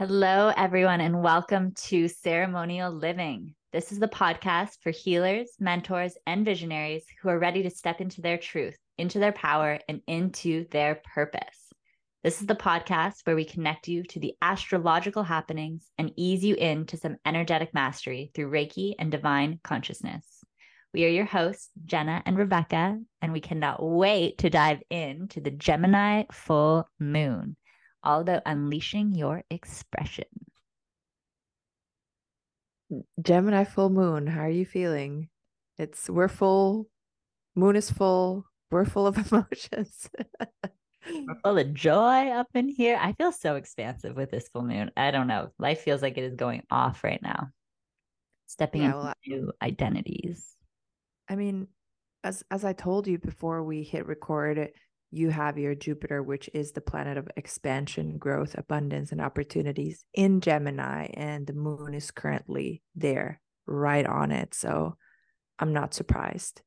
Hello, everyone, and welcome to Ceremonial Living. This is the podcast for healers, mentors, and visionaries who are ready to step into their truth, into their power, and into their purpose. This is the podcast where we connect you to the astrological happenings and ease you into some energetic mastery through Reiki and divine consciousness. We are your hosts, Jenna and Rebecca, and we cannot wait to dive into the Gemini full moon all about unleashing your expression. Gemini full moon, how are you feeling? It's we're full, moon is full, we're full of emotions. we're full of joy up in here. I feel so expansive with this full moon. I don't know. Life feels like it is going off right now. Stepping yeah, into well, new identities. I mean, as as I told you before we hit record, you have your Jupiter, which is the planet of expansion, growth, abundance, and opportunities in Gemini. And the moon is currently there, right on it. So I'm not surprised.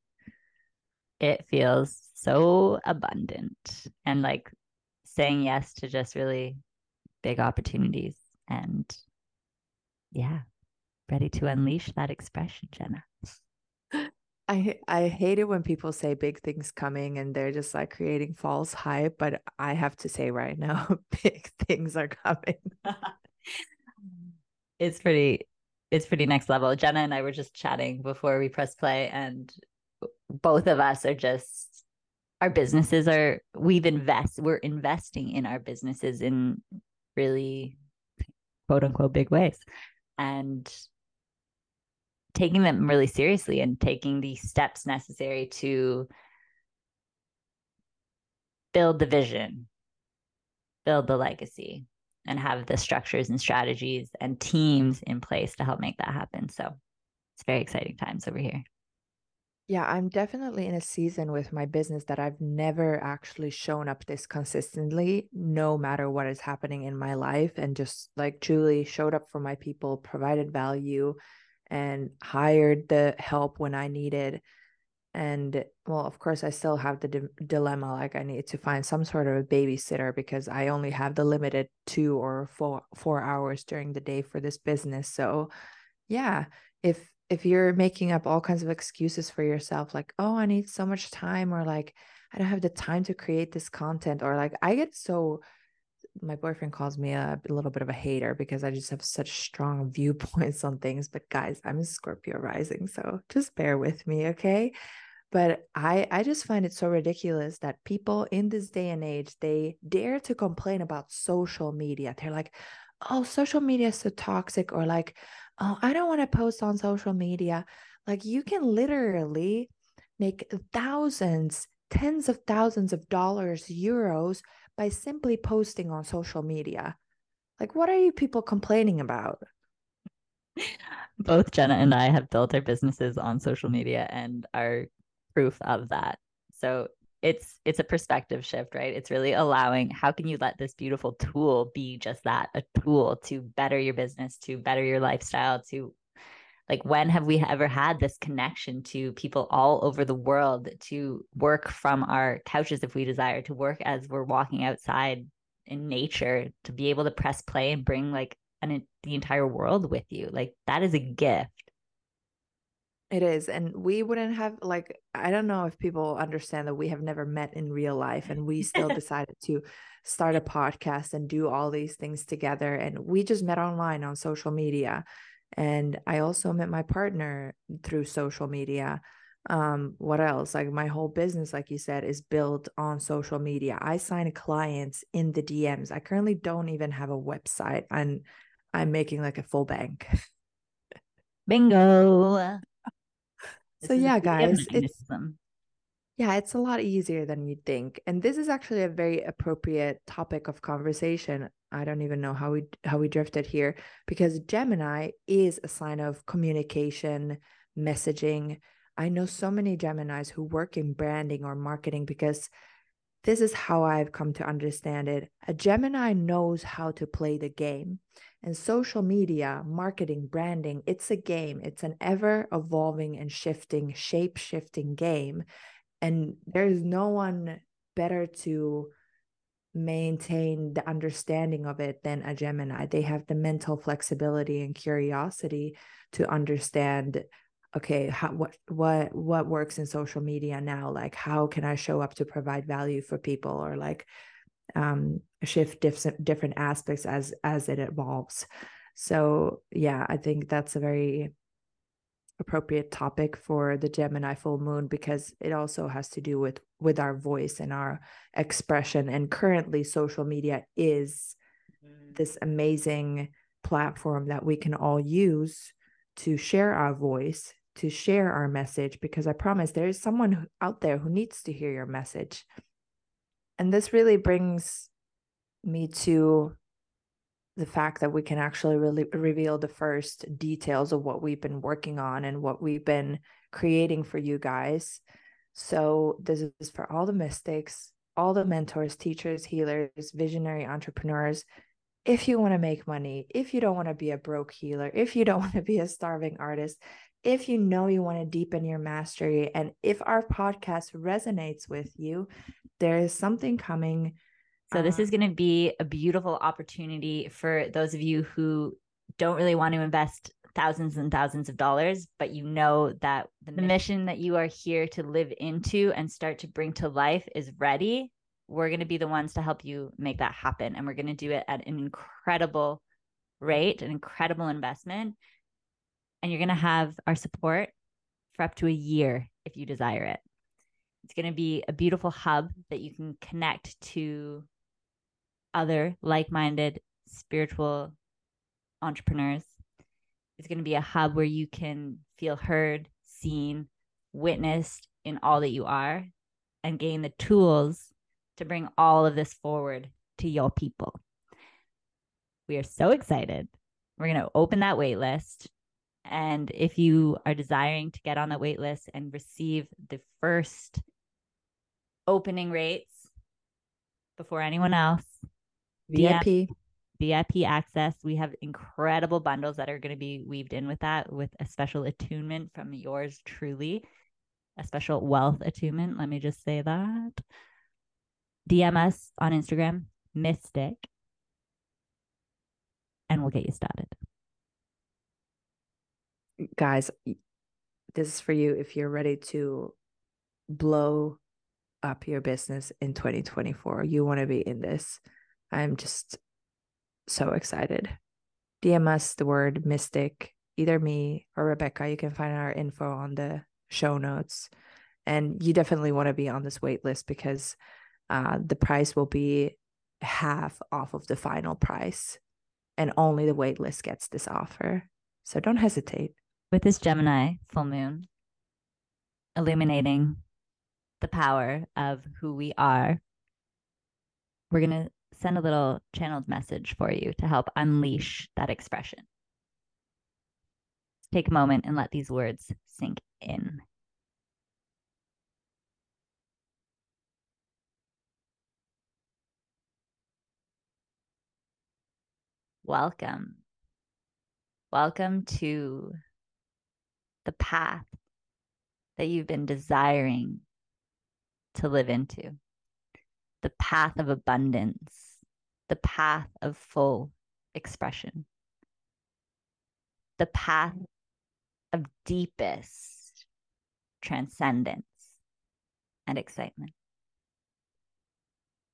It feels so abundant and like saying yes to just really big opportunities. And yeah, ready to unleash that expression, Jenna. I I hate it when people say big things coming and they're just like creating false hype, but I have to say right now, big things are coming. it's pretty it's pretty next level. Jenna and I were just chatting before we press play and both of us are just our businesses are we've invest we're investing in our businesses in really quote unquote big ways. And taking them really seriously and taking the steps necessary to build the vision, build the legacy, and have the structures and strategies and teams in place to help make that happen. So it's very exciting times over here. Yeah, I'm definitely in a season with my business that I've never actually shown up this consistently, no matter what is happening in my life, and just like truly showed up for my people, provided value, and hired the help when I needed. And well, of course, I still have the di- dilemma like I need to find some sort of a babysitter because I only have the limited two or four four hours during the day for this business. So, yeah, if if you're making up all kinds of excuses for yourself, like, oh, I need so much time, or like, I don't have the time to create this content, or like, I get so my boyfriend calls me a, a, little bit of a hater because I just have such strong viewpoints on things. But guys, I'm a Scorpio rising, so just bear with me, okay? But I I just find it so ridiculous that people in this day and age they dare to complain about social media. They're like, "Oh, social media is so toxic," or like, "Oh, I don't want to post on social media." Like you can literally make thousands, tens of thousands of dollars, euros by simply posting on social media. Like, what are you people complaining about? Both Jenna and I have built our businesses on social media and are proof of that. So it's it's a perspective shift, right? It's really allowing how can you let this beautiful tool be just that, a tool to better your business, to better your lifestyle, to like when have we ever had this connection to people all over the world to work from our couches if we desire to work as we're walking outside in nature to be able to press play and bring like an, the entire world with you? Like that is a gift. It is and we wouldn't have like i don't know if people understand that we have never met in real life and we still decided to start a podcast and do all these things together and we just met online on social media and i also met my partner through social media. Um what else? Like my whole business like you said is built on social media. I sign clients in the dms i currently don't even have a website. And i'm making like a full bank. Bingo. So yeah guys it's yeah it's a lot easier than you'd think. And this is actually a very appropriate topic of conversation I don't even know how we how we drifted here because Gemini is a sign of communication, messaging. I know so many Geminis who work in branding or marketing because this is how I've come to understand it. A Gemini knows how to play the game. And social media, marketing, branding, it's a game. It's an ever evolving and shifting, shape shifting game. And there's no one better to maintain the understanding of it than a Gemini. They have the mental flexibility and curiosity to understand okay how, what what what works in social media now? Like how can i show up to provide value for people? Or like um shift different different aspects as as it evolves. So yeah i think that's a very appropriate topic for the Gemini full moon because it also has to do with with our voice and our expression and currently social media is mm. this amazing platform that we can all use to share our voice to share our message because i promise there is someone out there who needs to hear your message and this really brings me to the fact that we can actually really reveal the first details of what we've been working on and what we've been creating for you guys. So, this is for all the mystics, all the mentors, teachers, healers, visionary entrepreneurs. If you want to make money, if you don't want to be a broke healer, if you don't want to be a starving artist, if you know you want to deepen your mastery, and if our podcast resonates with you, there is something coming so this is uh-huh. going to be a beautiful opportunity for those of you who don't really want to invest thousands and thousands of dollars, but you know that the mission that you are here to live into and start to bring to life is ready. We're going to be the ones to help you make that happen. And we're going to do it at an incredible rate, an incredible investment. And you're going to have our support for up to a year if you desire it. It's going to be a beautiful hub that you can connect to other like minded spiritual entrepreneurs. It's going to be a hub where you can feel heard, seen, witnessed in all that you are, and gain the tools to bring all of this forward to your people. We are so excited. We're going to open that wait list. And if you are desiring to get on the wait list and receive the first opening rates before anyone else, VIP. VIP access. We have incredible bundles that are going to be weaved in with that, with a special attunement from yours truly, a special wealth attunement. Let me just say that. DM us on Instagram, Mystic, and we'll get you started. Guys, this is for you if you're ready to blow up your business in 2024. You want to be in this. I'm just so excited. DM us the word mystic, either me or Rebecca. You can find our info on the show notes. And you definitely want to be on this wait list because uh, the price will be half off of the final price. And only the wait list gets this offer. So don't hesitate. With this Gemini full moon illuminating the power of who we are, we're going to send a little channeled message for you to help unleash that expression. Take a moment and let these words sink in. Welcome. Welcome to the path that you've been desiring to live into, the path of abundance the path of full expression, the path of deepest transcendence and excitement.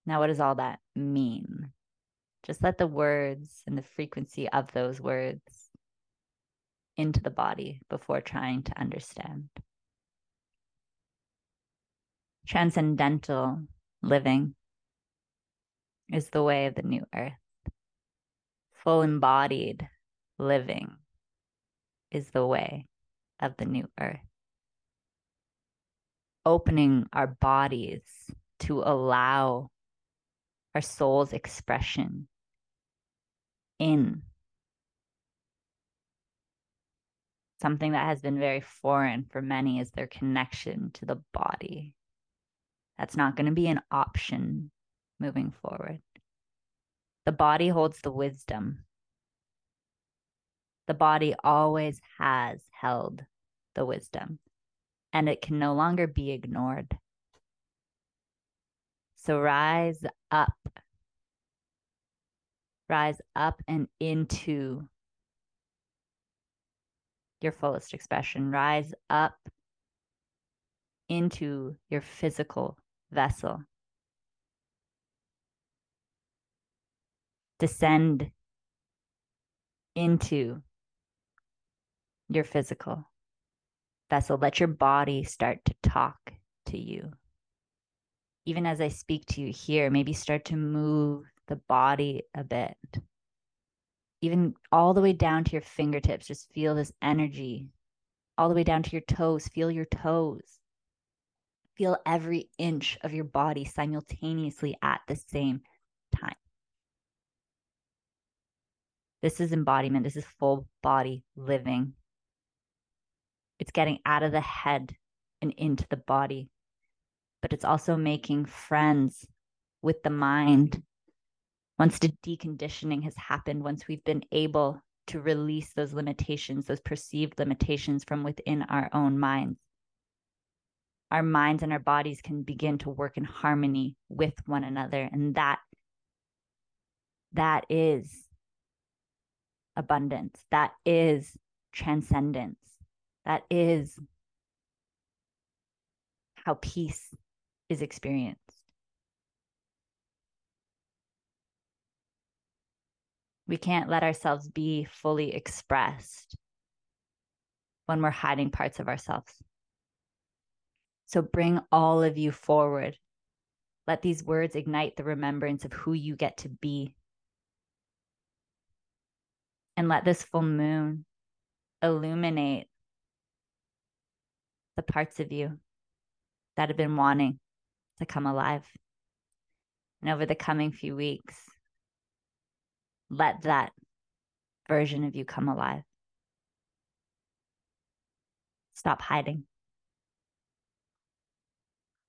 Now, what does all that mean? Just let the words and the frequency of those words into the body before trying to understand. Transcendental living is the way of the new earth. Full embodied living is the way of the new earth. Opening our bodies to allow our soul's expression in something that has been very foreign for many is their connection to the body. That's not going to be an option moving forward. The body holds the wisdom. The body always has held the wisdom, and it can no longer be ignored. So rise up rise up and into your fullest expression. Rise up into your physical vessel. Descend into your physical vessel. Let your body start to talk to you. Even as I speak to you here, maybe start to move the body a bit. Even all the way down to your fingertips, just feel this energy. All the way down to your toes, feel your toes. Feel every inch of your body simultaneously at the same time. This is embodiment. This is full body living. It's getting out of the head and into the body, but it's also making friends with the mind. Once the deconditioning has happened, once we've been able to release those limitations, those perceived limitations from within our own minds, our minds and our bodies can begin to work in harmony with one another. And that, that is abundance. That is transcendence. That is how peace is experienced. We can't let ourselves be fully expressed when we're hiding parts of ourselves. So bring all of you forward. Let these words ignite the remembrance of who you get to be and let this full moon illuminate the parts of you that have been wanting to come alive. And over the coming few weeks, let that version of you come alive. Stop hiding.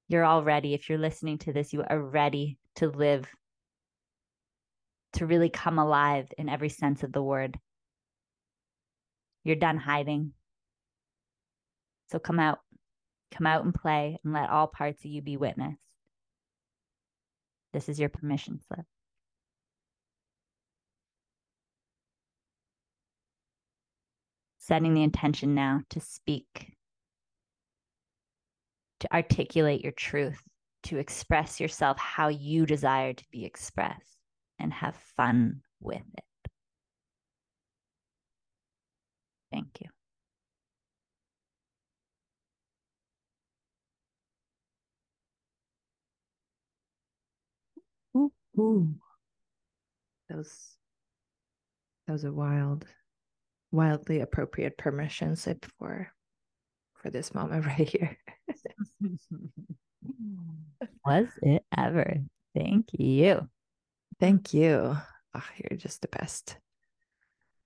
You're all ready. If you're listening to this, you are ready to live to really come alive in every sense of the word. You're done hiding. So come out, come out and play and let all parts of you be witnessed. This is your permission slip. Setting the intention now to speak, to articulate your truth, to express yourself how you desire to be expressed and have fun with it. Thank you. Ooh, ooh. That was that was a wild, wildly appropriate permission slip for for this moment right here. was it ever? Thank you. Thank you. Oh, you're just the best.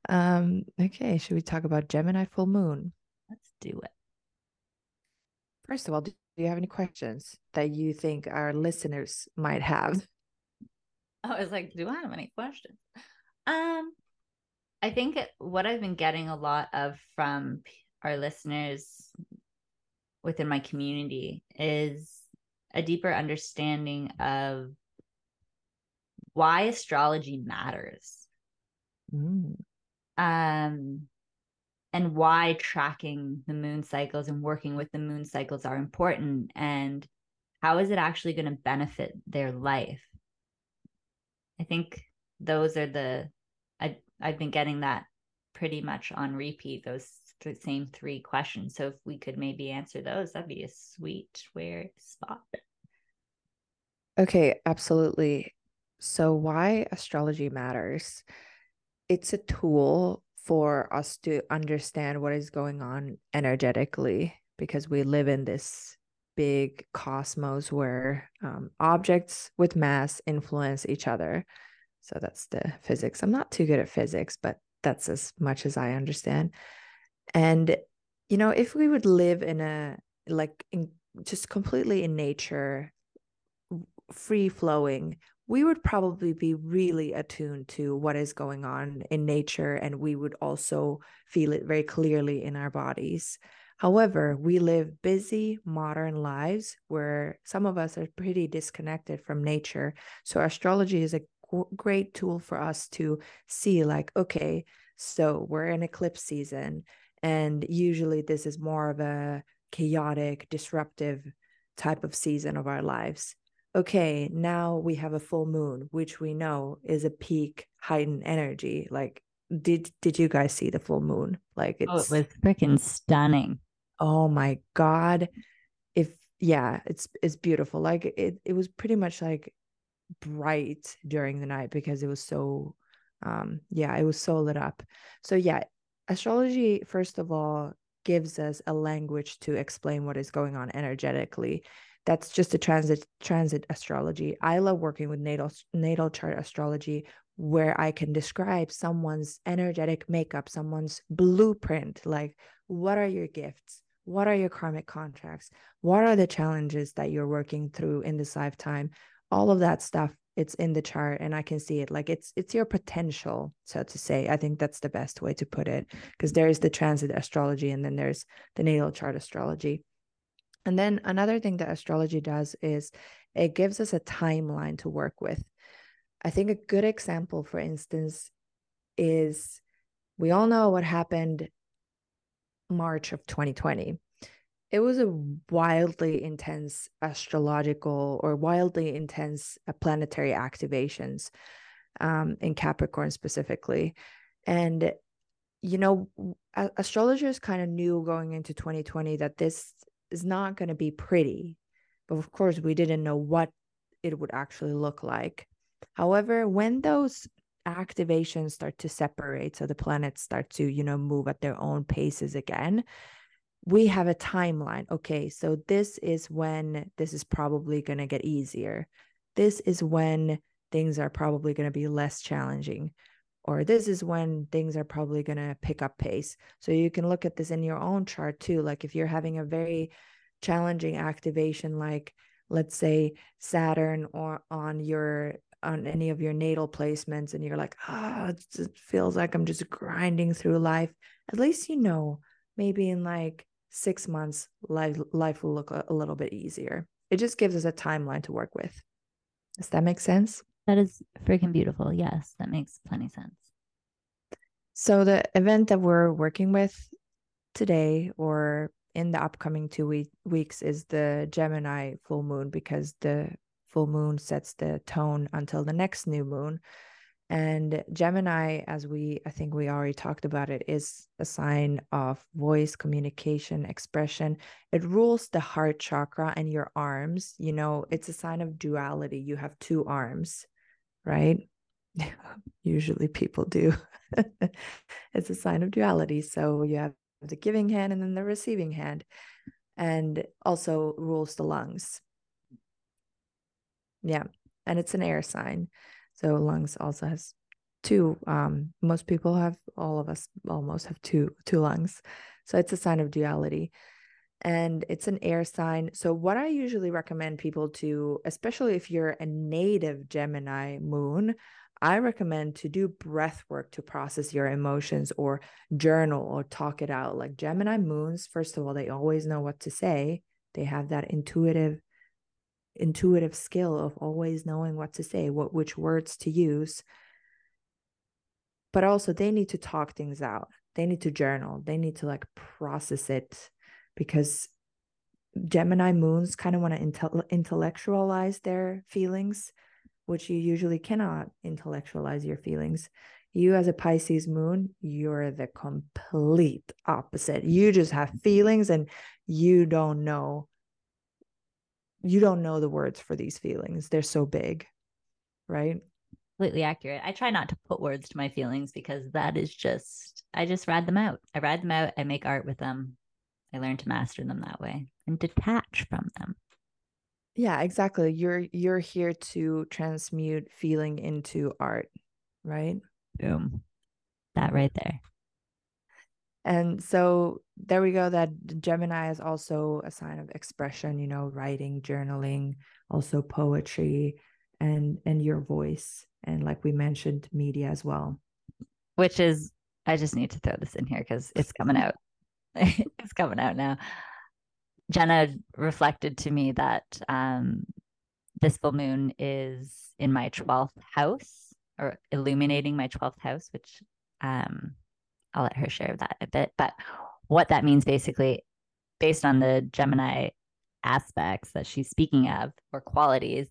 Um, okay, should we talk about Gemini full moon? Let's do it. First of all, do you have any questions that you think our listeners might have? I was like, do I have any questions? Um, I think what I've been getting a lot of from our listeners within my community is a deeper understanding of why astrology matters. Mm. Um, and why tracking the moon cycles and working with the moon cycles are important and how is it actually going to benefit their life i think those are the I, i've been getting that pretty much on repeat those th- same three questions so if we could maybe answer those that'd be a sweet weird spot okay absolutely so, why astrology matters? It's a tool for us to understand what is going on energetically because we live in this big cosmos where um, objects with mass influence each other. So, that's the physics. I'm not too good at physics, but that's as much as I understand. And, you know, if we would live in a like in, just completely in nature, free flowing, we would probably be really attuned to what is going on in nature and we would also feel it very clearly in our bodies. However, we live busy modern lives where some of us are pretty disconnected from nature. So, astrology is a great tool for us to see like okay so we're in eclipse season and usually this is more of a chaotic disruptive type of season of our lives okay now we have a full moon which we know is a peak heightened energy like did did you guys see the full moon? Like it's oh, it was freaking stunning. Oh my god. If yeah it's it's beautiful. Like it it was pretty much like bright during the night because it was so um yeah it was so lit up. So yeah astrology first of all gives us a language to explain what is going on energetically that's just a transit transit astrology. I love working with natal natal chart astrology where i can describe someone's energetic makeup someone's blueprint like what are your gifts? What are your karmic contracts? What are the challenges that you're working through in this lifetime? All of that stuff it's in the chart and i can see it. Like it's it's your potential so to say. I think that's the best way to put it because there is the transit astrology and then there's the natal chart astrology and then another thing that astrology does is it gives us a timeline to work with i think a good example for instance is we all know what happened march of 2020 it was a wildly intense astrological or wildly intense uh, planetary activations um, in Capricorn specifically. And, you know, astrologers kind of knew going into 2020 that this is not going to be pretty. But of course, we didn't know what it would actually look like. However, when those activations start to separate, so the planets start to, you know, move at their own paces again, we have a timeline. Okay, so this is when this is probably going to get easier. This is when things are probably going to be less challenging. Or this is when things are probably going to pick up pace. So you can look at this in your own chart too. Like if you're having a very challenging activation, like let's say Saturn or on your on any of your natal placements, and you're like, ah, oh, it feels like I'm just grinding through life. At least you know maybe in like six months, life, life will look a, a little bit easier. It just gives us a timeline to work with. Does that make sense? That is freaking beautiful. Yes, that makes plenty sense. So, the event that we're working with today or in the upcoming two week, weeks is the Gemini full moon because the full moon sets the tone until the next new moon. And Gemini, as we, I think we already talked about it, is a sign of voice, communication, expression. It rules the heart chakra and your arms. You know, it's a sign of duality. You have two arms, right? Usually people do. it's a sign of duality. So you have the giving hand and then the receiving hand, and also rules the lungs. Yeah. And it's an air sign. So lungs also has two. Um, most people have, all of us almost have two two lungs. So it's a sign of duality. And it's an air sign. So, what I usually recommend people to, especially if you're a native Gemini moon, I recommend to do breath work to process your emotions or journal or talk it out. Like Gemini moons, first of all, they always know what to say. They have that intuitive intuitive skill of always knowing what to say, what which words to use. But also they need to talk things out. They need to journal. They need to like process it because Gemini moons kind of want to intel- intellectualize their feelings, which you usually cannot intellectualize your feelings. You, as a Pisces moon, you're the complete opposite. You just have feelings and you don't know you don't know the words for these feelings. They're so big, right? Completely accurate. I try not to put words to my feelings because that is just, I just ride them out. I ride them out. I make art with them. I learn to master them that way and detach from them. Yeah, exactly. You're you're here to transmute feeling into art, right? Boom. That right there. And so there we go. That Gemini is also a sign of expression, you know, writing, journaling, also poetry and and your voice. And like we mentioned, media as well. Which is I just need to throw this in here because it's coming out. it's coming out now. Jenna reflected to me that um this full moon is in my 12th house or illuminating my 12th house, which um, I'll let her share that a bit. But what that means basically, based on the Gemini aspects that she's speaking of or qualities,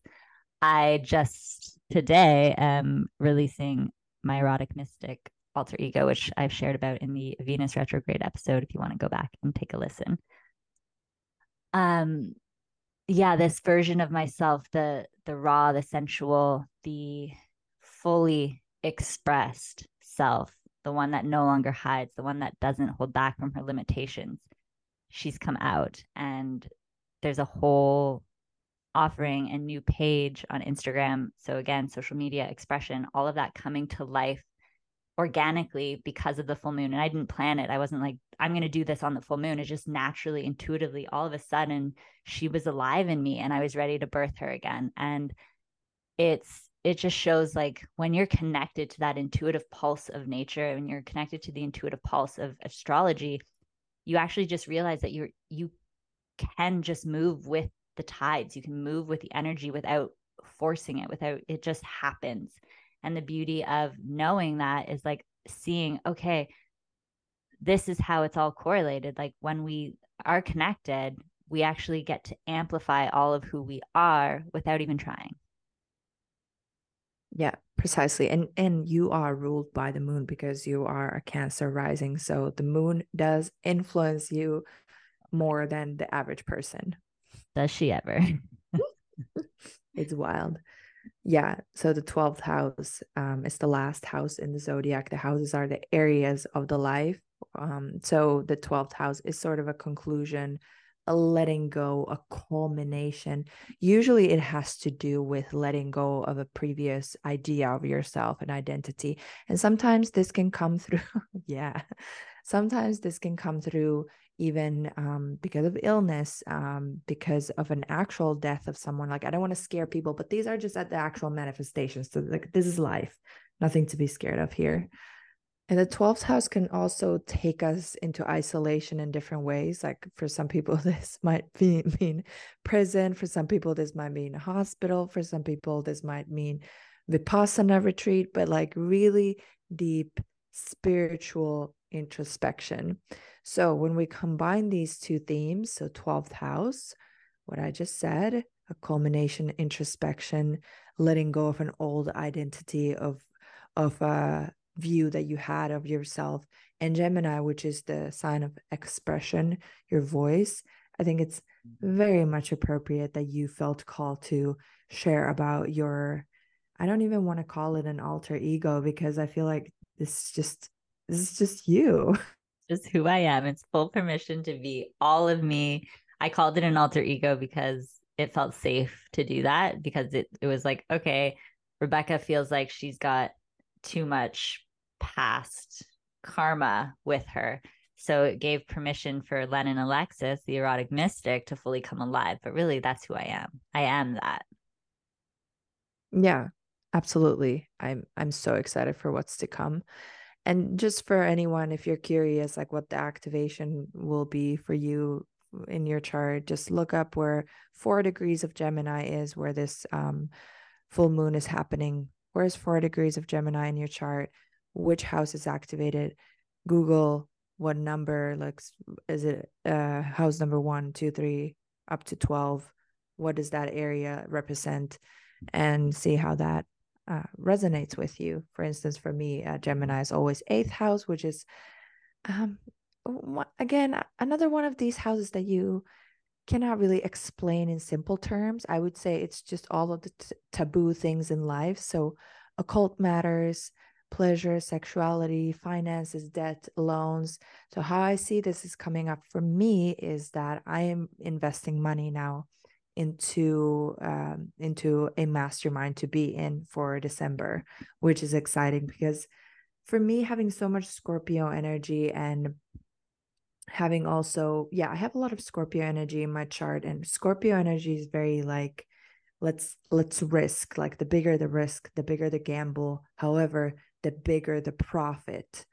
I just today am releasing my erotic mystic alter ego, which I've shared about in the Venus retrograde episode. If you want to go back and take a listen. Um, yeah, this version of myself, the the raw, the sensual, the fully expressed self, the one that no longer hides, the one that doesn't hold back from her limitations. She's come out and there's a whole offering a new page on Instagram. So again, social media expression, all of that coming to life organically because of the full moon. And I didn't plan it. I wasn't like, I'm going to do this on the full moon. It just naturally, intuitively, all of a sudden, she was alive in me and I was ready to birth her again. And it's, it just shows like when you're connected to that intuitive pulse of nature and you're connected to the intuitive pulse of astrology, you actually just realize that you're, you can just move with the tides. You can move with the energy without forcing it, without it just happens. And the beauty of knowing that is like seeing, okay, this is how it's all correlated. Like when we are connected, we actually get to amplify all of who we are without even trying. Yeah, precisely. And and you are ruled by the moon because you are a cancer rising. So the moon does influence you more than the average person. Does she ever? it's wild. Yeah. So the 12th house um, is the last house in the zodiac. The houses are the areas of the life. Um, so the 12th house is sort of a conclusion, a letting go, a culmination. Usually it has to do with letting go of a previous idea of yourself and identity. And sometimes this can come through, yeah. Sometimes this can come through even um, because of illness, um, because of an actual death of someone. Like, I don't want to scare people, but these are just at the actual manifestations. So, like, this is life, nothing to be scared of here. And the 12th house can also take us into isolation in different ways. Like for some people, this might be, mean prison. For some people, this might mean hospital. For some people, this might mean Vipassana retreat, but like really deep spiritual introspection. So when we combine these two themes, so 12th house, what I just said, a culmination, introspection, letting go of an old identity of of a view that you had of yourself, and Gemini, which is the sign of expression, your voice. I think it's mm-hmm. very much appropriate that you felt called to share about your I don't even want to call it an alter ego because I feel like this just this is just you. just who I am. It's full permission to be all of me. I called it an alter ego because it felt safe to do that because it, it was like, okay, Rebecca feels like she's got too much past karma with her. So it gave permission for Len and Alexis, the erotic mystic, to fully come alive. But really, that's who I am. I am that. Yeah, absolutely. I'm I'm so excited for what's to come and just for anyone if you're curious like what the activation will be for you in your chart just look up where four degrees of gemini is where this um, full moon is happening. Where's four degrees of gemini in your chart? Which house is activated? Google what number like is it uh house number one two three up to 12 what does that area represent? And see how that uh, resonates with you. For instance, for me, uh, Gemini is always eighth house, which is, um, again, another one of these houses that you cannot really explain in simple terms. I would say it's just all of the t- taboo things in life. So, occult matters, pleasure, sexuality, finances, debt, loans. So, how I see this is coming up for me is that I am investing money now into um, into a mastermind to be in for December, which is exciting because for me having so much Scorpio energy and having also yeah I have a lot of Scorpio energy in my chart and Scorpio energy is very like let's let's risk like the bigger the risk the bigger the gamble however the bigger the profit.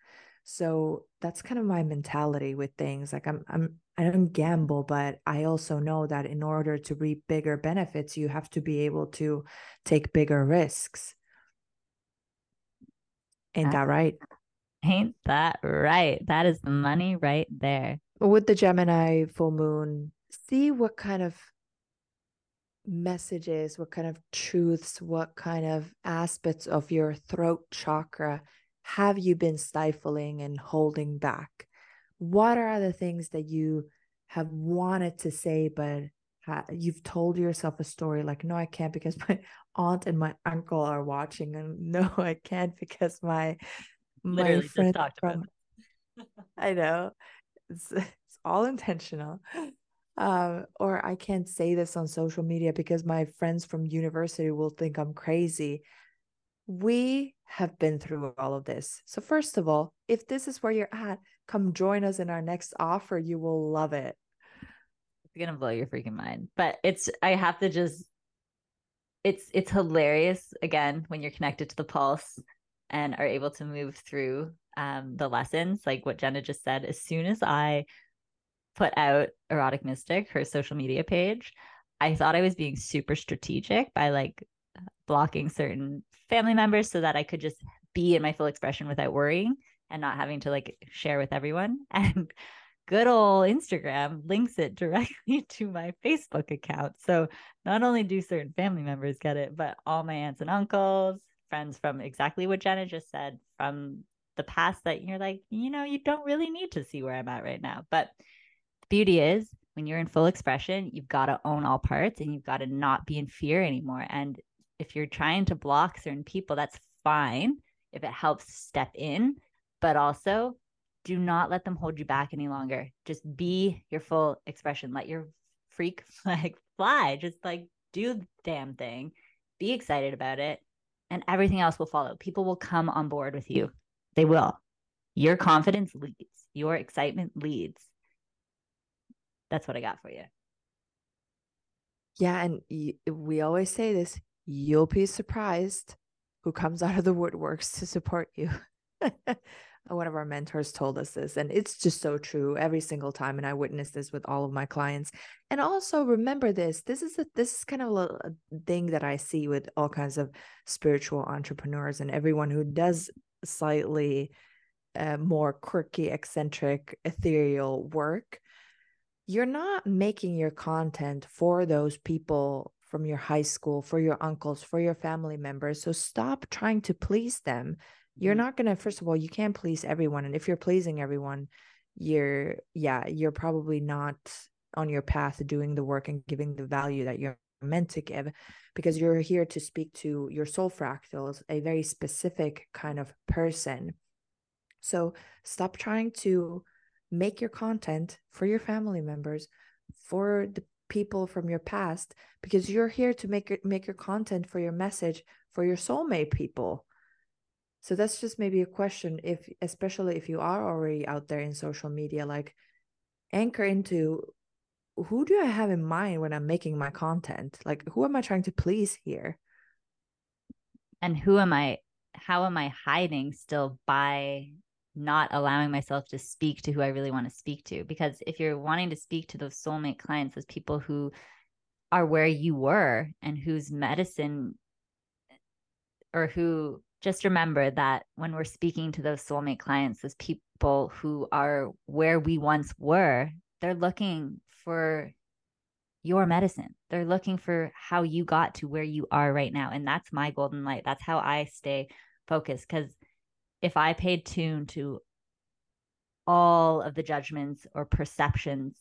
So that's kind of my mentality with things like I'm I'm I don't gamble, but I also know that in order to reap bigger benefits, you have to be able to take bigger risks. Ain't that right? Ain't that right? That is the money right there. With the Gemini full moon, see what kind of messages, what kind of truths, what kind of aspects of your throat chakra have you been stifling and holding back? What are the things that you have wanted to say, but you've told yourself a story like, no, I can't because my aunt and my uncle are watching, and no, I can't because my my friend from, I know it's it's all intentional. Um, or I can't say this on social media because my friends from university will think I'm crazy. We have been through all of this. So, first of all, if this is where you're at, come join us in our next offer. You will love it. It's gonna blow your freaking mind. But it's I have to just it's it's hilarious again when you're connected to the pulse and are able to move through um the lessons, like what Jenna just said. As soon as I put out Erotic Mystic, her social media page, I thought I was being super strategic by like blocking certain family members so that I could just be in my full expression without worrying and not having to like share with everyone. And good old Instagram links it directly to my Facebook account. So not only do certain family members get it, but all my aunts and uncles, friends from exactly what Jenna just said from the past that you're like, you know, you don't really need to see where I'm at right now. But the beauty is when you're in full expression, you've got to own all parts and you've got to not be in fear anymore. And if you're trying to block certain people, that's fine if it helps step in. But also, do not let them hold you back any longer. Just be your full expression. Let your freak flag fly. Just like do the damn thing. Be excited about it. And everything else will follow. People will come on board with you. They will. Your confidence leads, your excitement leads. That's what I got for you. Yeah. And we always say this you'll be surprised who comes out of the woodworks to support you. one of our mentors told us this and it's just so true every single time and i witness this with all of my clients. And also remember this this is a this is kind of a, a thing that i see with all kinds of spiritual entrepreneurs and everyone who does slightly uh, more quirky eccentric ethereal work. You're not making your content for those people from your high school for your uncles for your family members so stop trying to please them you're mm-hmm. not going to first of all you can't please everyone and if you're pleasing everyone you're yeah you're probably not on your path doing the work and giving the value that you're meant to give because you're here to speak to your soul fractals a very specific kind of person so stop trying to make your content for your family members for the people from your past because you're here to make it make your content for your message for your soulmate people so that's just maybe a question if especially if you are already out there in social media like anchor into who do I have in mind when I'm making my content? Like who am I trying to please here? And who am I how am I hiding still by not allowing myself to speak to who I really want to speak to? Because if you're wanting to speak to those soulmate clients, those people who are where you were and whose medicine or who just remember that when we're speaking to those soulmate clients, those people who are where we once were, they're looking for your medicine. They're looking for how you got to where you are right now. And that's my golden light. That's how I stay focused. Because if I paid tune to all of the judgments or perceptions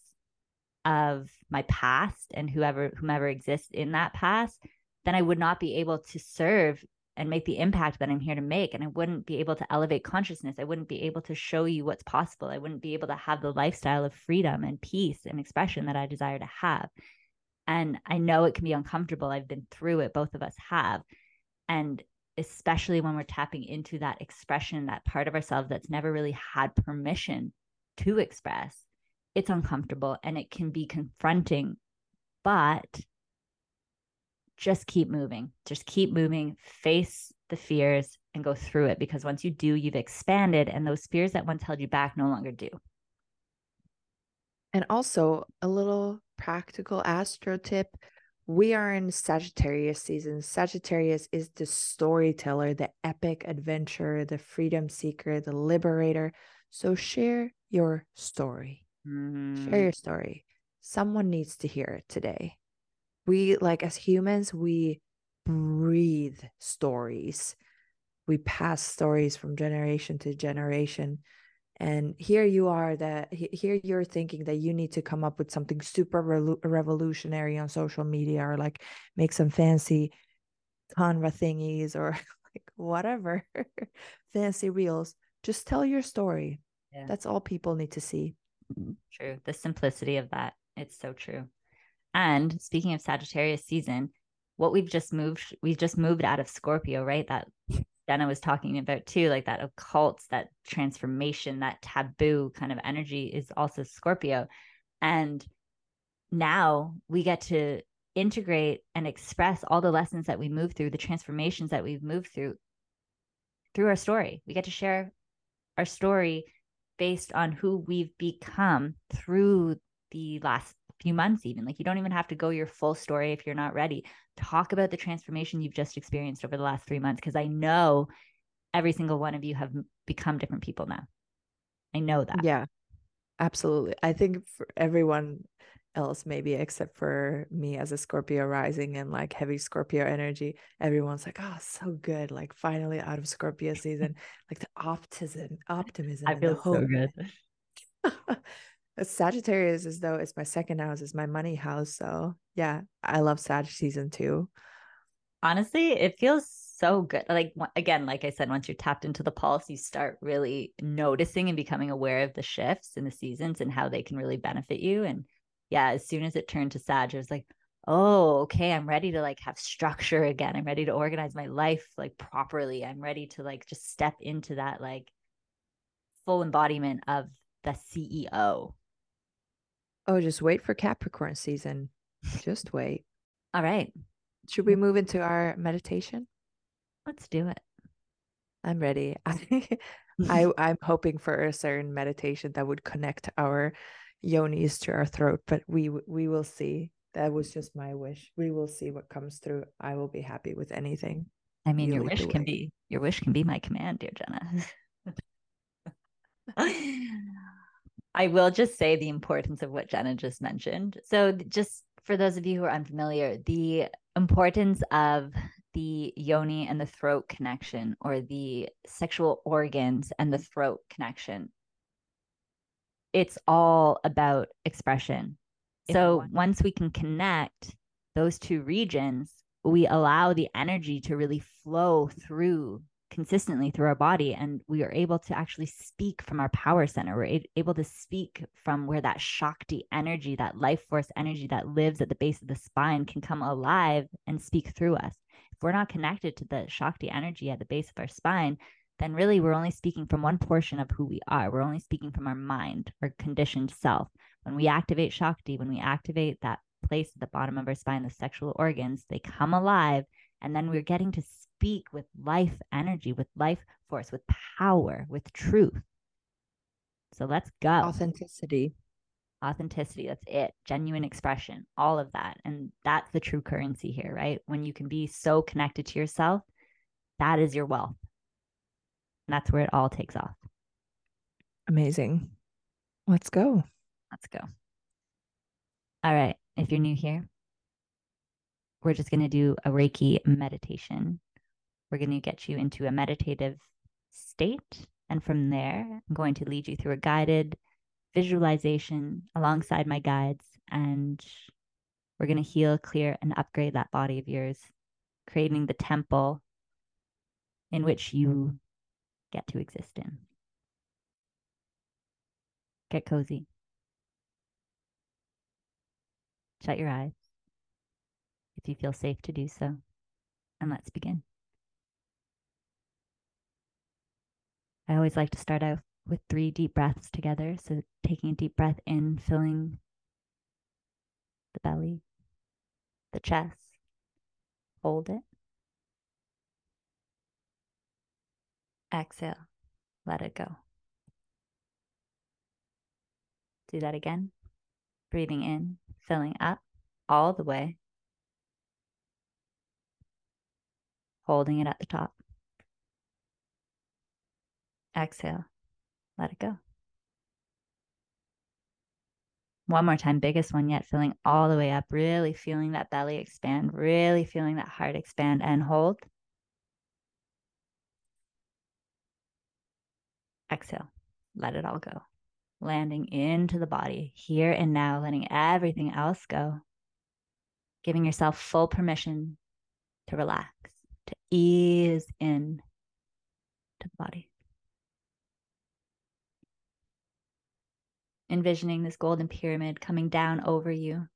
of my past and whoever whomever exists in that past, then I would not be able to serve and make the impact that I'm here to make. And I wouldn't be able to elevate consciousness. I wouldn't be able to show you what's possible. I wouldn't be able to have the lifestyle of freedom and peace and expression that I desire to have. And I know it can be uncomfortable. I've been through it, both of us have. And especially when we're tapping into that expression, that part of ourselves that's never really had permission to express, it's uncomfortable and it can be confronting. But just keep moving. Just keep moving, face the fears and go through it because once you do, you've expanded and those fears that once held you back no longer do. And also a little practical astro tip. We are in Sagittarius season. Sagittarius is the storyteller, the epic adventurer, the freedom seeker, the liberator. So share your story. Mm-hmm. Share your story. Someone needs to hear it today. We, like, as humans, we breathe stories. We pass stories from generation to generation. And here you are that here you're thinking that you need to come up with something super re- revolutionary on social media or like make some fancy canva thingies or like whatever fancy reels. Just tell your story. Yeah. that's all people need to see. Mm-hmm. true. The simplicity of that. It's so true and speaking of sagittarius season what we've just moved we've just moved out of scorpio right that Jenna was talking about too, like that occult, that transformation, that taboo kind of energy is also Scorpio. And now we get to integrate and express all the lessons that we move through, the transformations that we've moved through through our story. We get to share our story based on who we've become through the last few months even like you don't even have to go your full story if you're not ready. Talk about the transformation you've just experienced over the last three months because i know every single one of you have become different people now. I know that. Yeah absolutely. I think for everyone else maybe except for me as a scorpio rising and like heavy scorpio energy everyone's like oh so good like finally out of scorpio season. Like the optimism optimism i feel so good Sagittarius is though it's my second house, is my money house. So yeah, I love Sag season two. Honestly, it feels so good. Like again, like I said, once you're tapped into the pulse, you start really noticing and becoming aware of the shifts in the seasons and how they can really benefit you. And yeah, as soon as it turned to Sag, it was like, oh, okay, I'm ready to like have structure again. I'm ready to organize my life like properly. I'm ready to like just step into that like full embodiment of the CEO Oh, just wait for Capricorn season. Just wait. All right. Should we move into our meditation? Let's do it. I'm ready. I, I I'm hoping for a certain meditation that would connect our yonis to our throat, but we we will see. That was just my wish. We will see what comes through. I will be happy with anything. I mean, your wish can be your wish can be my command, dear Jenna. I will just say the importance of what Jenna just mentioned. So, just for those of you who are unfamiliar, the importance of the yoni and the throat connection, or the sexual organs and the throat connection, it's all about expression. So, once we can connect those two regions, we allow the energy to really flow through consistently through our body and we are able to actually speak from our power center. We're able to speak from where that shakti energy that life force energy that lives at the base of the spine can come alive and speak through us. If we're not connected to the shakti energy at the base of our spine then really we're only speaking from one portion of who we are. We're only speaking from our mind our conditioned self. When we activate shakti when we activate that place at the bottom of our spine the sexual organs they come alive and then we're getting to speak with life energy, with life force, with power, with truth. So let's go. Authenticity. Authenticity. That's it. Genuine expression, all of that. And that's the true currency here, right? When you can be so connected to yourself, that is your wealth. And that's where it all takes off. Amazing. Let's go. Let's go. All right. If you're new here, we're just going to do a Reiki meditation. We're going to get you into a meditative state. And from there, I'm going to lead you through a guided visualization alongside my guides. And we're going to heal, clear, and upgrade that body of yours, creating the temple in which you get to exist in. Get cozy. Shut your eyes if you feel safe to do so. And let's begin. I always like to start out with three deep breaths together. So, taking a deep breath in, filling the belly, the chest, hold it. Exhale, let it go. Do that again. Breathing in, filling up all the way. Holding it at the top. Exhale, let it go. One more time, biggest one yet, filling all the way up, really feeling that belly expand, really feeling that heart expand and hold. Exhale, let it all go. Landing into the body here and now, letting everything else go. Giving yourself full permission to relax, to ease in to the body. Envisioning this golden pyramid coming down over you.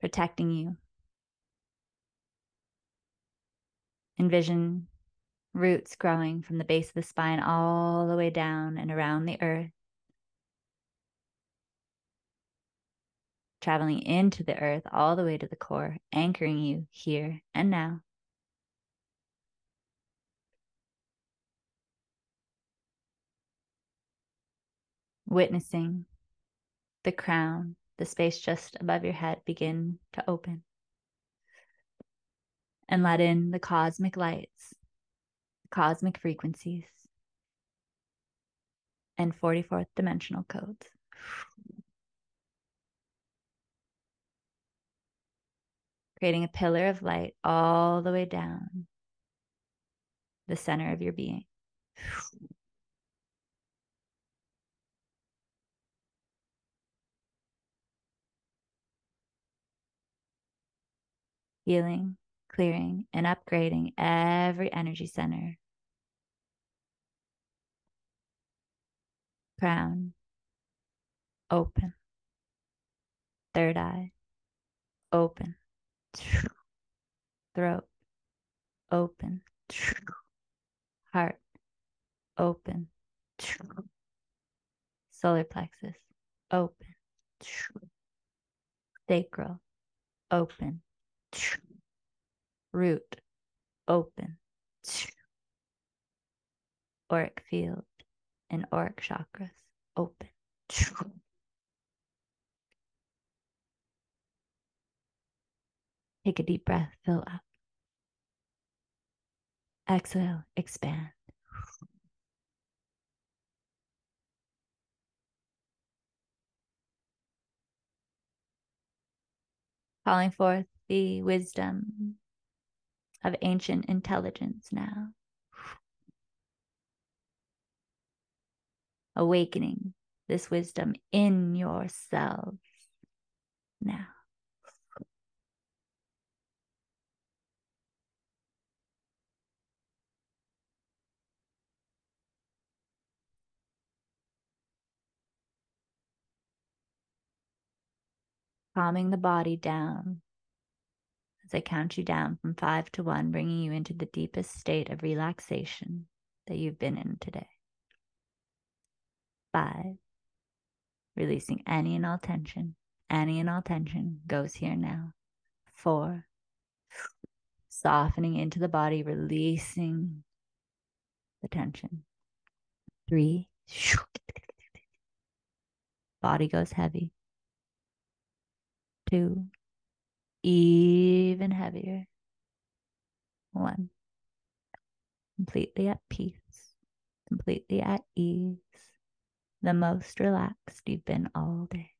Protecting you. Envision roots growing from the base of the spine all the way down and around the earth. Traveling into the earth all the way to the core, anchoring you here and now. Witnessing the crown, the space just above your head begin to open. And let in the cosmic lights, cosmic frequencies, and 44th dimensional codes. Creating a pillar of light all the way down the center of your being. Healing, clearing, and upgrading every energy center. Crown, open. Third eye, open. Throat, open. Heart, open. Solar plexus, open. Sacral, open root open. Auric field and auric chakras open. Take a deep breath fill up. Exhale expand. Calling forth the wisdom of ancient intelligence now. Awakening this wisdom in yourselves now. calming the body down as I count you down from five to one, bringing you into the deepest state of relaxation that you've been in today. Five, releasing any and all tension. Any and all tension goes here now. Four, softening into the body, releasing the tension. Three, body goes heavy. Two, even heavier. One, completely at peace, completely at ease, the most relaxed you've been all day.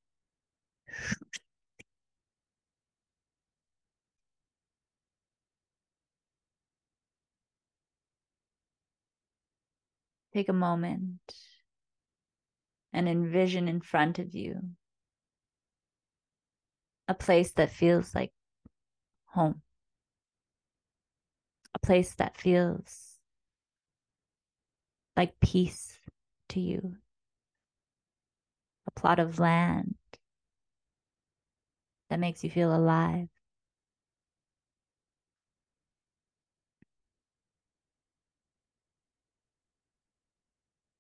Take a moment and envision in front of you a place that feels like home, a place that feels like peace to you, a plot of land that makes you feel alive.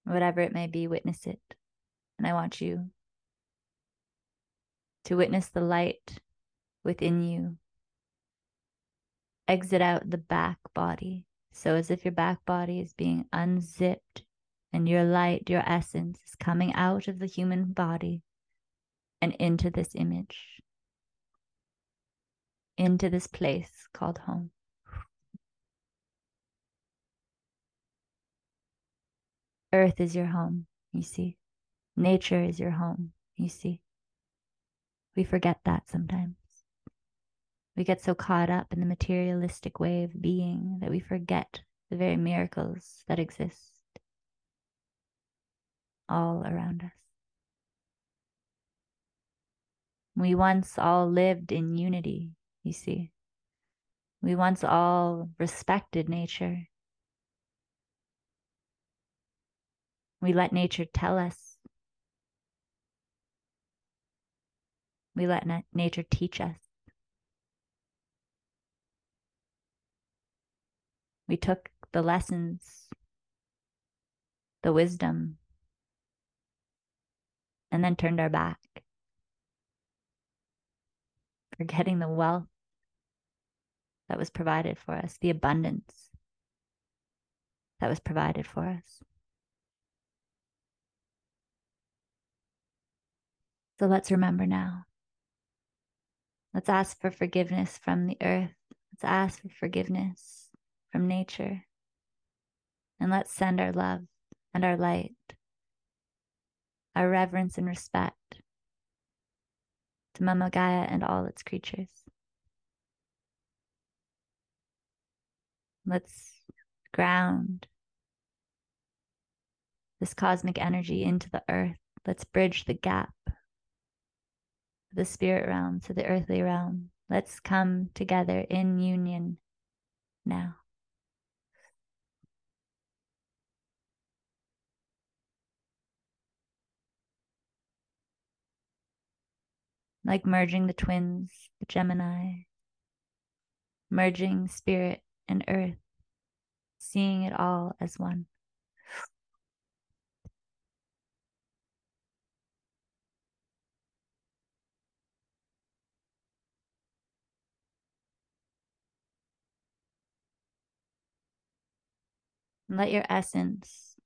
Whatever it may be, witness it. And I want you to witness the light within you. Exit out the back body. So, as if your back body is being unzipped And your light, your essence is coming out of the human body and into this image, into this place called home. Earth is your home, you see. Nature is your home, you see. We forget that sometimes. We get so caught up in the materialistic way of being that we forget the very miracles that exist all around us. We once all lived in unity, you see. We once all respected nature. We let nature tell us. We let na- nature teach us. We took the lessons, the wisdom, and then turned our back, forgetting the wealth that was provided for us, the abundance that was provided for us. So let's remember now. Let's ask for forgiveness from the earth. Let's ask for forgiveness from nature. And let's send our love and our light, our reverence and respect to Mama Gaia and all its creatures. Let's ground this cosmic energy into the earth. Let's bridge the gap the spirit realm to the earthly realm. Let's come together in union now. Like merging the twins, the Gemini, merging spirit and earth, seeing it all as one. Let your essence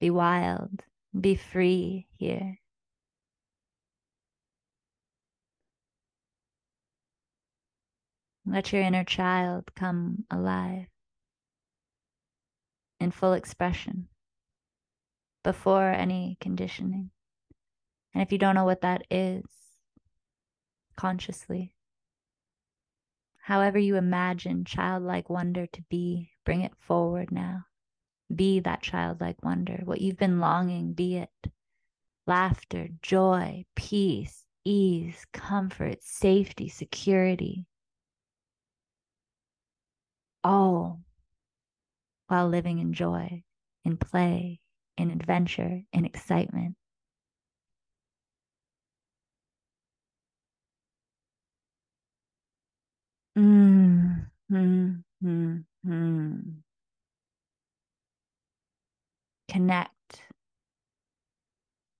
be wild, be free here. Let your inner child come alive in full expression before any conditioning. And if you don't know what that is, consciously, however you imagine childlike wonder to be, bring it forward now. Be that childlike wonder, what you've been longing, be it. Laughter, joy, peace, ease, comfort, safety, security. All while living in joy, in play, in adventure, in excitement. Mm, mm, mm, mm connect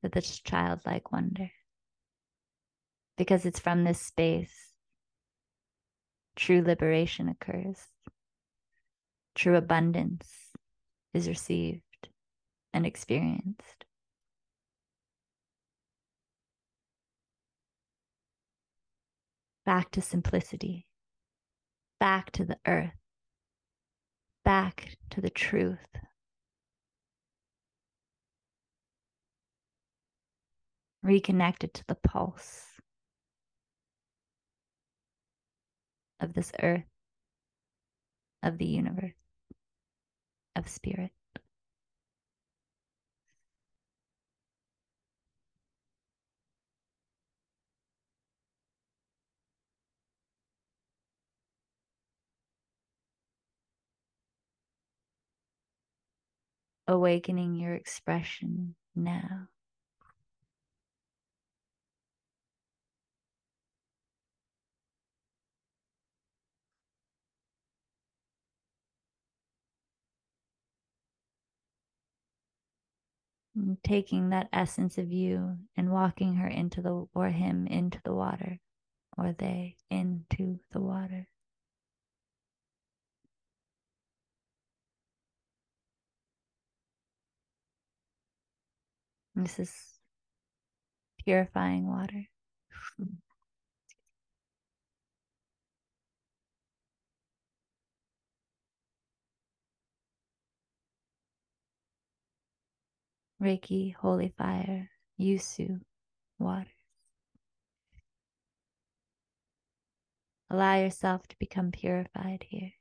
with this childlike wonder. Because it's from this space true liberation occurs, true abundance is received and experienced. Back to simplicity, back to the earth, back to the truth reconnected to the pulse of this earth, of the universe, of spirit. Awakening your expression now. Taking that essence of you and walking her into the or him into the water or they into the water. This is purifying water. Reiki, holy fire, Usui, water. Allow yourself to become purified here.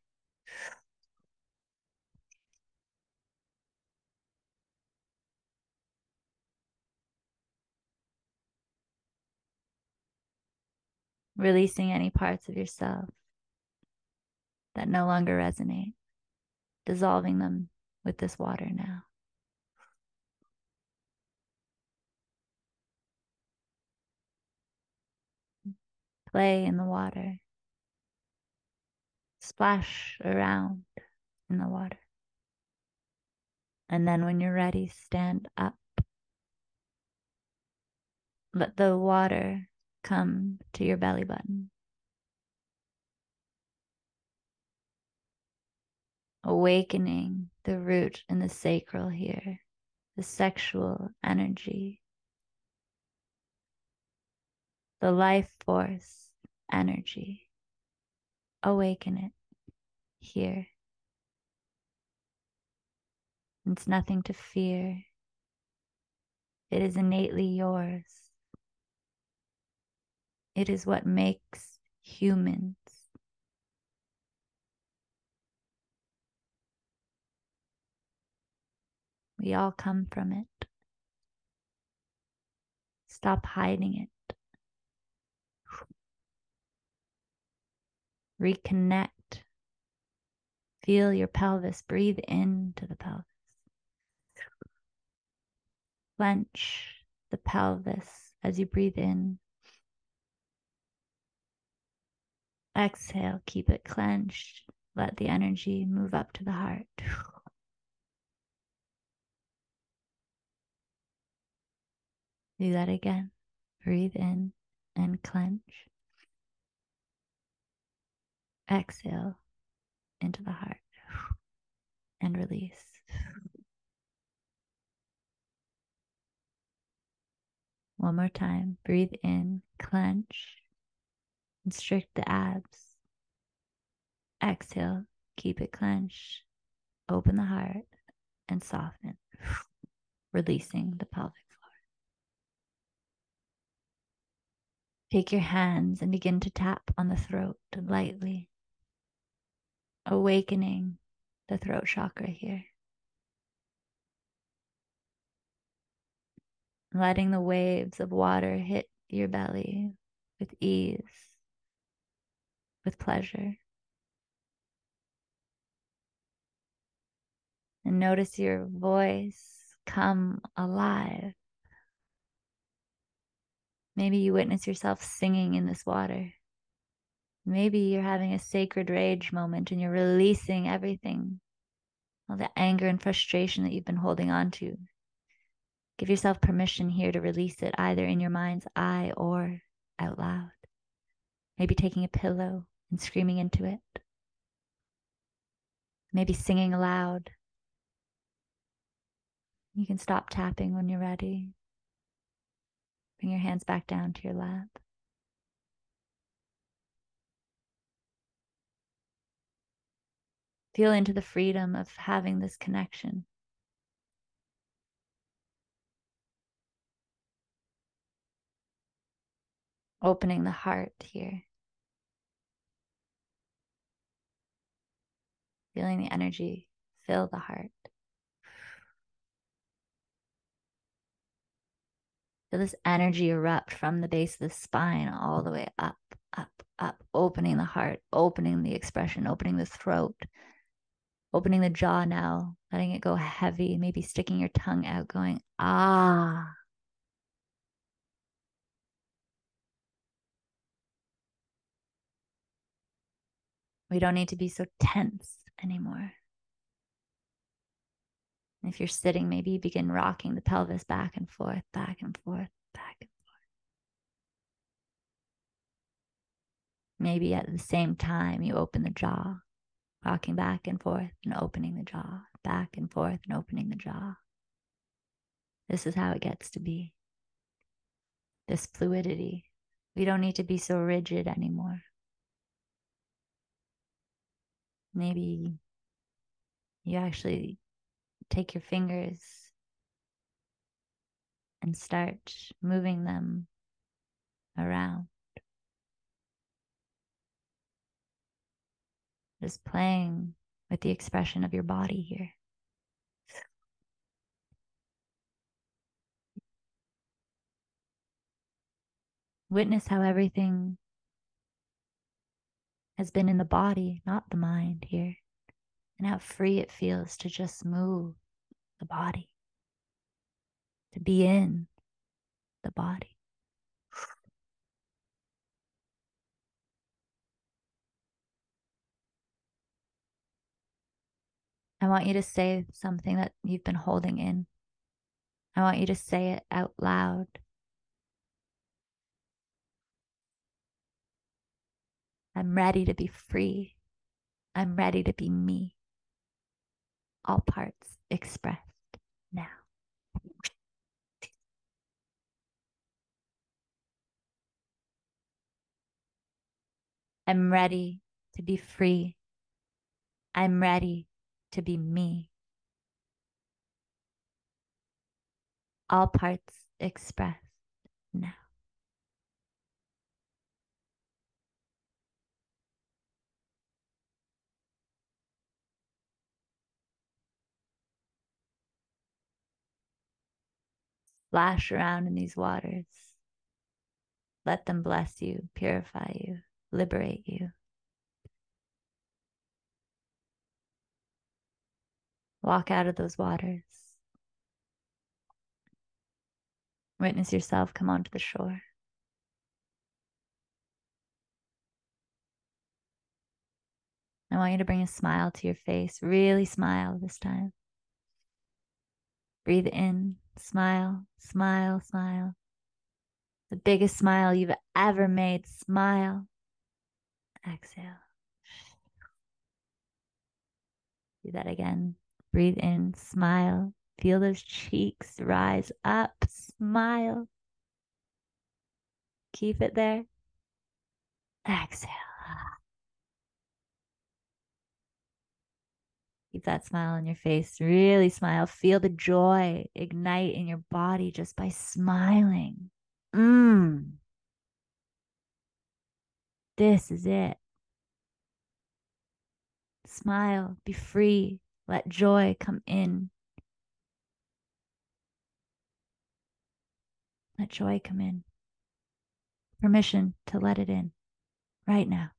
Releasing any parts of yourself that no longer resonate, dissolving them with this water now. Play in the water splash around in the water. And then when you're ready, stand up. Let the water come to your belly button. Awakening the root and the sacral here, the sexual energy, the life force energy. Awaken it here. It's nothing to fear. It is innately yours. It is what makes humans. We all come from it. Stop hiding it. Reconnect Feel your pelvis. Breathe into the pelvis. Clench the pelvis as you breathe in. Exhale, keep it clenched. Let the energy move up to the heart. Do that again. Breathe in and clench. Exhale, into the heart and release. One more time. Breathe in, clench, constrict the abs. Exhale, keep it clenched. Open the heart and soften, releasing the pelvic floor. Take your hands and begin to tap on the throat lightly awakening the throat chakra here. Letting the waves of water hit your belly with ease, with pleasure. And notice your voice come alive. Maybe you witness yourself singing in this water. Maybe you're having a sacred rage moment and you're releasing everything, all the anger and frustration that you've been holding on to. Give yourself permission here to release it either in your mind's eye or out loud. Maybe taking a pillow and screaming into it. Maybe singing aloud. You can stop tapping when you're ready. Bring your hands back down to your lap. Feel into the freedom of having this connection. Opening the heart here. Feeling the energy fill the heart. Feel this energy erupt from the base of the spine all the way up, up, up, opening the heart, opening the expression, opening the throat, opening the jaw now, letting it go heavy, maybe sticking your tongue out, going, ah. We don't need to be so tense anymore. If you're sitting, maybe you begin rocking the pelvis back and forth, back and forth, back and forth. Maybe at the same time, you open the jaw rocking back and forth and opening the jaw, back and forth and opening the jaw. This is how it gets to be. This fluidity. We don't need to be so rigid anymore. Maybe you actually take your fingers and start moving them around. Just playing with the expression of your body here. Witness how everything has been in the body, not the mind here, and how free it feels to just move the body, to be in the body. I want you to say something that you've been holding in. I want you to say it out loud. I'm ready to be free. I'm ready to be me. All parts expressed now. I'm ready to be free. I'm ready to be me. All parts expressed now. Splash around in these waters. Let them bless you, purify you, liberate you. Walk out of those waters. Witness yourself come onto the shore. I want you to bring a smile to your face. Really smile this time. Breathe in, smile, smile, smile. The biggest smile you've ever made. Smile. Exhale. Do that again. Breathe in, smile. Feel those cheeks rise up, smile. Keep it there. Exhale. Keep that smile on your face. Really smile. Feel the joy ignite in your body just by smiling. Mmm. This is it. Smile. Be free. Let joy come in. Let joy come in. Permission to let it in right now.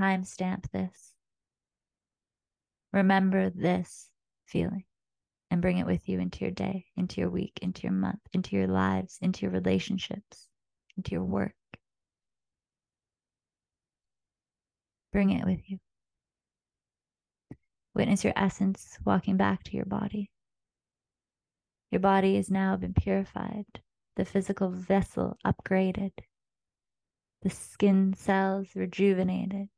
Timestamp this. Remember this feeling and bring it with you into your day, into your week, into your month, into your lives, into your relationships into your work. Bring it with you. Witness your essence walking back to your body. Your body has now been purified, the physical vessel upgraded, the skin cells rejuvenated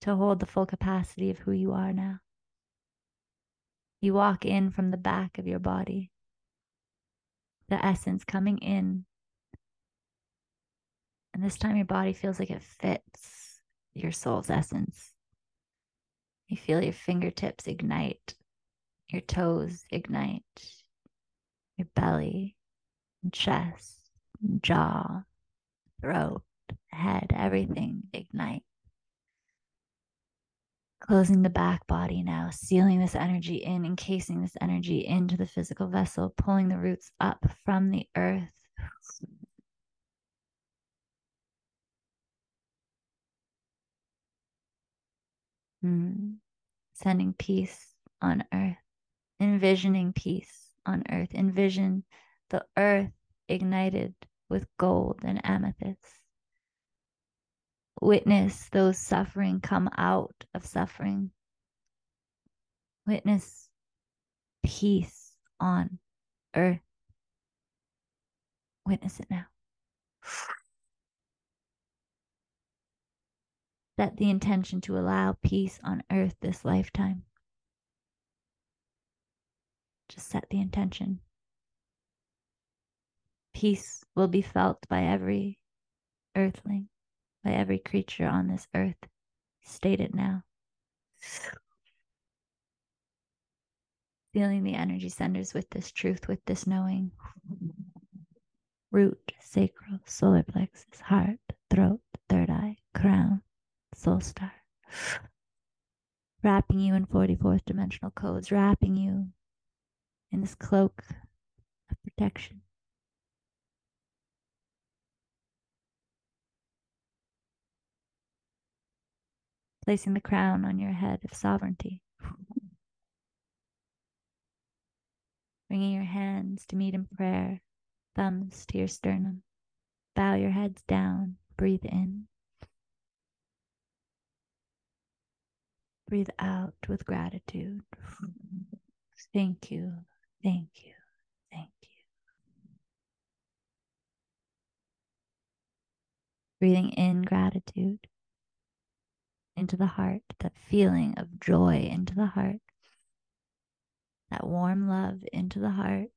to hold the full capacity of who you are now. You walk in from the back of your body, the essence coming in and this time your body feels like it fits your soul's essence. You feel your fingertips ignite, your toes ignite, your belly, and chest, jaw, throat, head, everything ignite. Closing the back body now, sealing this energy in, encasing this energy into the physical vessel, pulling the roots up from the earth Mm. Sending peace on earth, envisioning peace on earth. Envision the earth ignited with gold and amethyst. Witness those suffering come out of suffering. Witness peace on earth. Witness it now. Set the intention to allow peace on earth this lifetime. Just set the intention. Peace will be felt by every earthling, by every creature on this earth. State it now. Feeling the energy centers with this truth, with this knowing. Root, sacral, solar plexus, heart, throat, third eye, crown, soul star. Wrapping you in 44th dimensional codes, wrapping you in this cloak of protection. Placing the crown on your head of sovereignty. Bringing your hands to meet in prayer, thumbs to your sternum. Bow your heads down, breathe in. Breathe out with gratitude. Thank you, thank you, thank you. Breathing in gratitude into the heart, that feeling of joy into the heart, that warm love into the heart.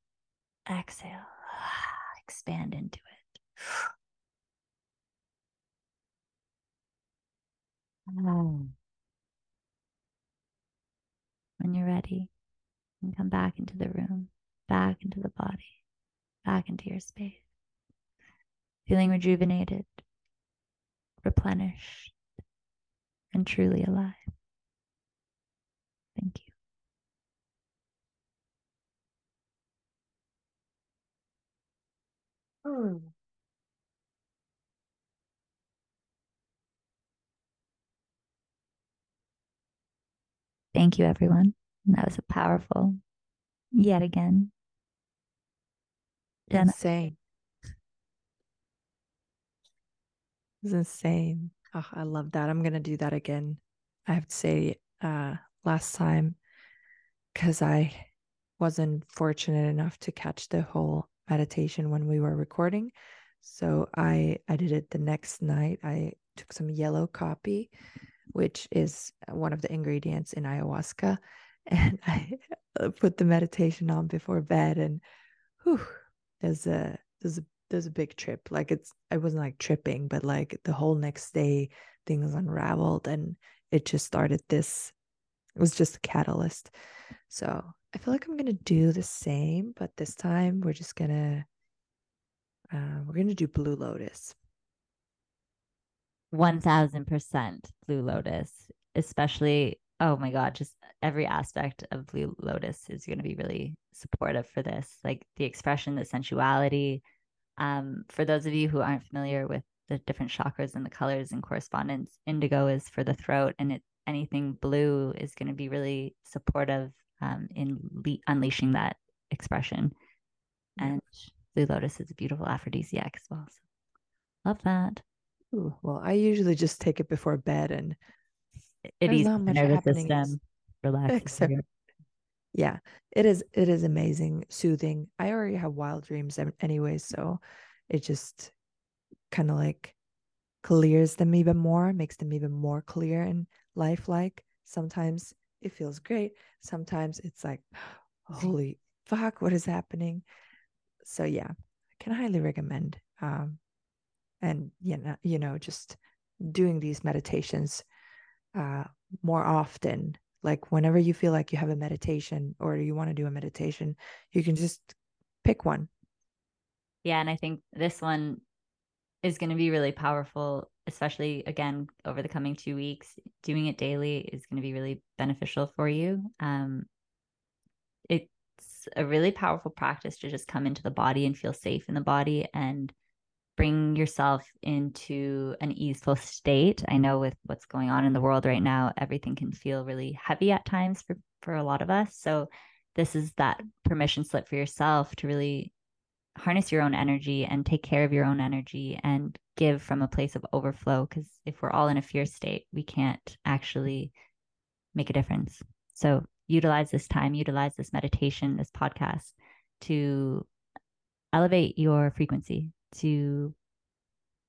Exhale, expand into it. Mm. When you're ready, and come back into the room, back into the body, back into your space. Feeling rejuvenated, replenished, and truly alive. Thank you. Hmm. Thank you, everyone. That was a powerful, yet again. Jenna. Insane. It's insane. Oh, I love that. I'm gonna do that again. I have to say, uh, last time, because I wasn't fortunate enough to catch the whole meditation when we were recording. So I I did it the next night. I took some yellow coffee, which is one of the ingredients in ayahuasca, and I uh, put the meditation on before bed and whew, there's a there's a there's a big trip. Like it's i wasn't like tripping but like the whole next day things unraveled and it just started this it was just a catalyst. So i feel like i'm gonna do the same but this time we're just gonna uh, we're gonna do blue lotus 1000% blue lotus especially oh my god just every aspect of blue lotus is going to be really supportive for this like the expression the sensuality. Um, for those of you who aren't familiar with the different chakras and the colors and correspondence indigo is for the throat and it anything blue is going to be really supportive um, in le- unleashing that expression. And blue lotus is a beautiful aphrodisiac as well so love that Ooh, well i usually just take it before bed and it eases the nervous system, relaxes. yeah, it is. It is amazing, soothing. I already have wild dreams anyway, so it just kind of like clears them even more, makes them even more clear and lifelike. Sometimes it feels great. Sometimes it's like, holy fuck, what is happening? So yeah, I can highly recommend. Um, and you know, you know, just doing these meditations uh, more often. Like whenever you feel like you have a meditation or you want to do a meditation, you can just pick one. Yeah. And I think this one is going to be really powerful, especially again over the coming two weeks. Doing it daily is going to be really beneficial for you. Um, it's a really powerful practice to just come into the body and feel safe in the body and bring yourself into an easeful state. I know with what's going on in the world right now, everything can feel really heavy at times for, for a lot of us. So, this is that permission slip for yourself to really harness your own energy and take care of your own energy and give from a place of overflow. Because if we're all in a fear state, we can't actually make a difference. So, utilize this time, utilize this meditation, this podcast to elevate your frequency, to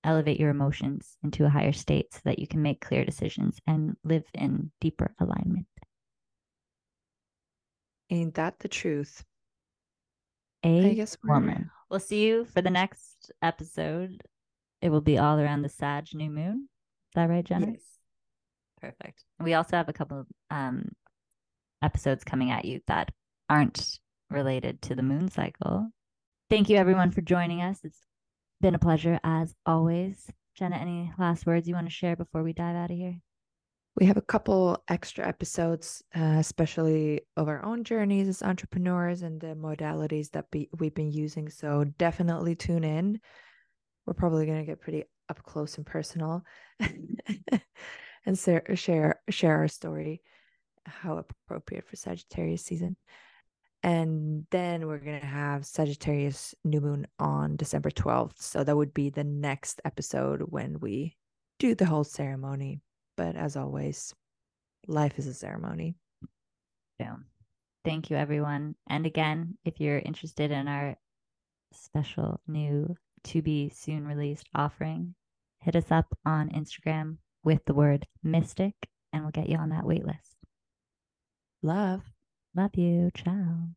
elevate your emotions into a higher state so that you can make clear decisions and live in deeper alignment. Ain't that the truth? A I guess we're- woman. We'll see you for the next episode. It will be all around the Sag new moon. Is that right, Jenna? Yes. Perfect. We also have a couple of um, episodes coming at you that aren't related to the moon cycle. Thank you, everyone, for joining us. It's been a pleasure as always. Jenna, any last words you want to share before we dive out of here? We have a couple extra episodes, uh, especially of our own journeys as entrepreneurs and the modalities that be, we've been using. So definitely tune in. We're probably going to get pretty up close and personal and share, share share our story, how appropriate for Sagittarius season. And then we're going to have Sagittarius new moon on December 12th. So that would be the next episode when we do the whole ceremony. But as always, life is a ceremony. Boom. Thank you, everyone. And again, if you're interested in our special new to be soon released offering, hit us up on Instagram with the word mystic and we'll get you on that wait list. Love. Love you. Ciao.